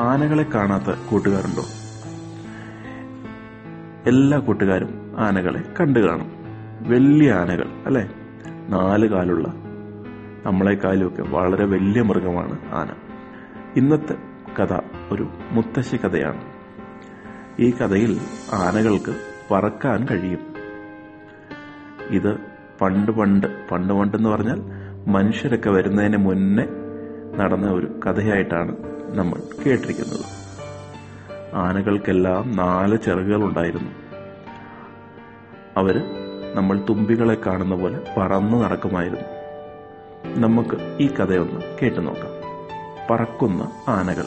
ആനകളെ കാണാത്ത കൂട്ടുകാരുണ്ടോ? എല്ലാ കൂട്ടുകാരും ആനകളെ കണ്ടു കാണും. വലിയ ആനകൾ അല്ലെ? നാല് കാലുള്ള നമ്മളെക്കാളുമൊക്കെ വളരെ വലിയ മൃഗമാണ് ആന. ഇന്നത്തെ കഥ ഒരു മുത്തശ്ശി കഥയാണ്. ഈ കഥയിൽ ആനകൾക്ക് പറക്കാൻ കഴിയും. ഇത് പണ്ട് പണ്ട് പണ്ട് പണ്ടെന്ന് പറഞ്ഞാൽ മനുഷ്യരൊക്കെ വരുന്നതിന് മുന്നേ നടന്ന ഒരു കഥയായിട്ടാണ് നമ്മൾ കേട്ടിരിക്കുന്നത്. ആനകൾക്കെല്ലാം നാല് ചിറകുകൾ ഉണ്ടായിരുന്നു അവർ നമ്മൾ തുമ്പികളെ കാണുന്ന പോലെ പറന്നു നടക്കുമായിരുന്നു. നമുക്ക് ഈ കഥയൊന്ന് കേട്ടു നോക്കാം. പറക്കുന്ന ആനകൾ.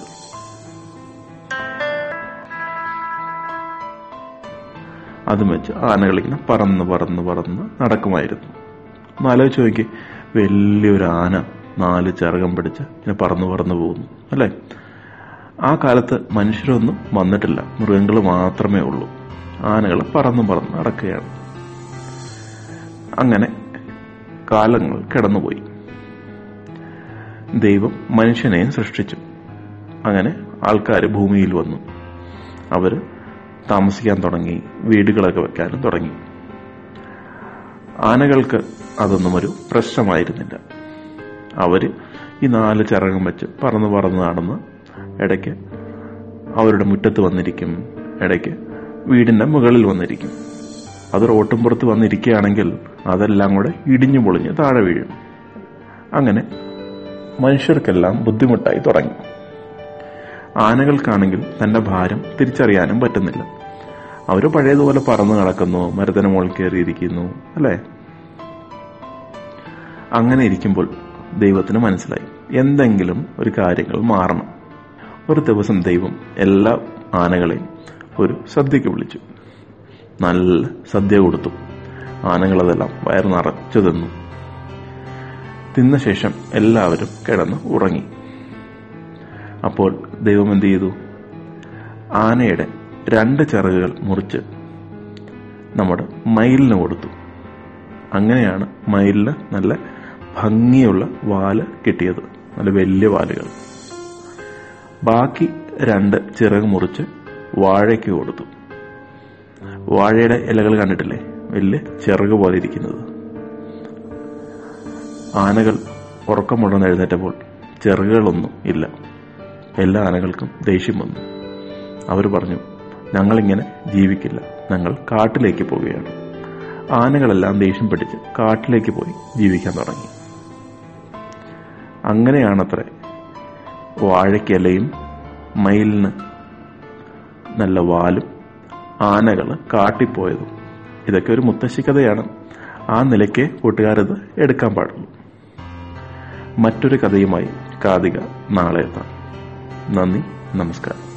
അതും വെച്ച് ആനകൾ ഇങ്ങനെ പറന്ന് പറന്ന് പറന്ന് നടക്കുമായിരുന്നു. ആലോചിച്ച് നോക്കി വലിയൊരു ആന നാല് ചിറകം പിടിച്ച് ഇങ്ങനെ പറന്ന് പറന്ന് പോകുന്നു. അല്ലേ? ആ കാലത്ത് മനുഷ്യരൊന്നും വന്നിട്ടില്ല. മൃഗങ്ങൾ മാത്രമേ ഉള്ളൂ. ആനകൾ പറന്നും പറന്ന് നടക്കുകയാണ്. അങ്ങനെ കാലങ്ങൾ കിടന്നുപോയി. ദൈവം മനുഷ്യനെയും സൃഷ്ടിച്ചു. അങ്ങനെ ആൾക്കാർ ഭൂമിയിൽ വന്നു. അവർ താമസിക്കാൻ തുടങ്ങി. വീടുകളൊക്കെ വെക്കാനും തുടങ്ങി. ആനകൾക്ക് അതൊന്നും ഒരു പ്രശ്നമായിരുന്നില്ല. അവർ ഈ നാല് ചിറകും വെച്ച് പറന്ന് പറന്ന് നടന്ന് ഇടയ്ക്ക് അവരുടെ മുറ്റത്ത് വന്നിരിക്കും. ഇടയ്ക്ക് വീടിന്റെ മുകളിൽ വന്നിരിക്കും. അത് റോട്ടും പുറത്ത് വന്നിരിക്കുകയാണെങ്കിൽ അതെല്ലാം കൂടെ ഇടിഞ്ഞു പൊളിഞ്ഞ് താഴെ വീഴും. അങ്ങനെ മനുഷ്യർക്കെല്ലാം ബുദ്ധിമുട്ടായി തുടങ്ങി. ആനകൾക്കാണെങ്കിൽ തന്റെ ഭാരം തിരിച്ചറിയാനും പറ്റുന്നില്ല. അവർ പഴയതുപോലെ പറന്നു നടക്കുന്നു മരത്തിന് മുകളിൽ കയറിയിരിക്കുന്നു അല്ലേ? അങ്ങനെ ഇരിക്കുമ്പോൾ ദൈവത്തിന് മനസ്സിലായി. എന്തെങ്കിലും ഒരു കാര്യങ്ങൾ മാറണം. ഒരു ദിവസം ദൈവം എല്ലാ ആനകളെയും ഒരു സദ്യക്ക് വിളിച്ചു. നല്ല സദ്യ കൊടുത്തു. ആനകളതെല്ലാം വയറ് നിറച്ചു തിന്നു. തിന്ന ശേഷം എല്ലാവരും കിടന്ന് ഉറങ്ങി. അപ്പോൾ ദൈവം എന്ത് ചെയ്തു? ആനയുടെ രണ്ട് ചിറകുകൾ മുറിച്ച് നമ്മുടെ മയിലിന് കൊടുത്തു. അങ്ങനെയാണ് മയിലിന് നല്ല ഭംഗിയുള്ള വാൽ കിട്ടിയത്. നല്ല വലിയ വാലുകൾ. ബാക്കി രണ്ട് ചിറക് മുറിച്ച് വാഴയ്ക്ക് കൊടുത്തു. വാഴയുടെ ഇലകൾ കണ്ടിട്ടില്ലേ? വലിയ ചിറക് പോലെ ഇരിക്കുന്നത്. ആനകൾ ഉറക്കമുണ്ടെന്ന് എഴുന്നേറ്റപ്പോൾ ചിറകുകളൊന്നും ഇല്ല. എല്ലാ ആനകൾക്കും ദേഷ്യം വന്നു. അവർ പറഞ്ഞു ഞങ്ങളിങ്ങനെ ജീവിക്കില്ല. ഞങ്ങൾ കാട്ടിലേക്ക് പോവുകയാണ്. ആനകളെല്ലാം ദേഷ്യം പിടിച്ച് കാട്ടിലേക്ക് പോയി ജീവിക്കാൻ തുടങ്ങി. അങ്ങനെയാണത്രേ. വാഴയ്ക്കലയും മയിലിന് നല്ല വാലും ആനകൾ കാട്ടിപ്പോയതും. ഇതൊക്കെ ഒരു മുത്തശ്ശിക്കഥയാണ് ആ നിലയ്ക്ക് കൂട്ടുകാരത് എടുക്കാൻ പാടുള്ളൂ. മറ്റൊരു കഥയുമായി കാതിക നാളെ എത്താം. നന്ദി നമസ്കാരം.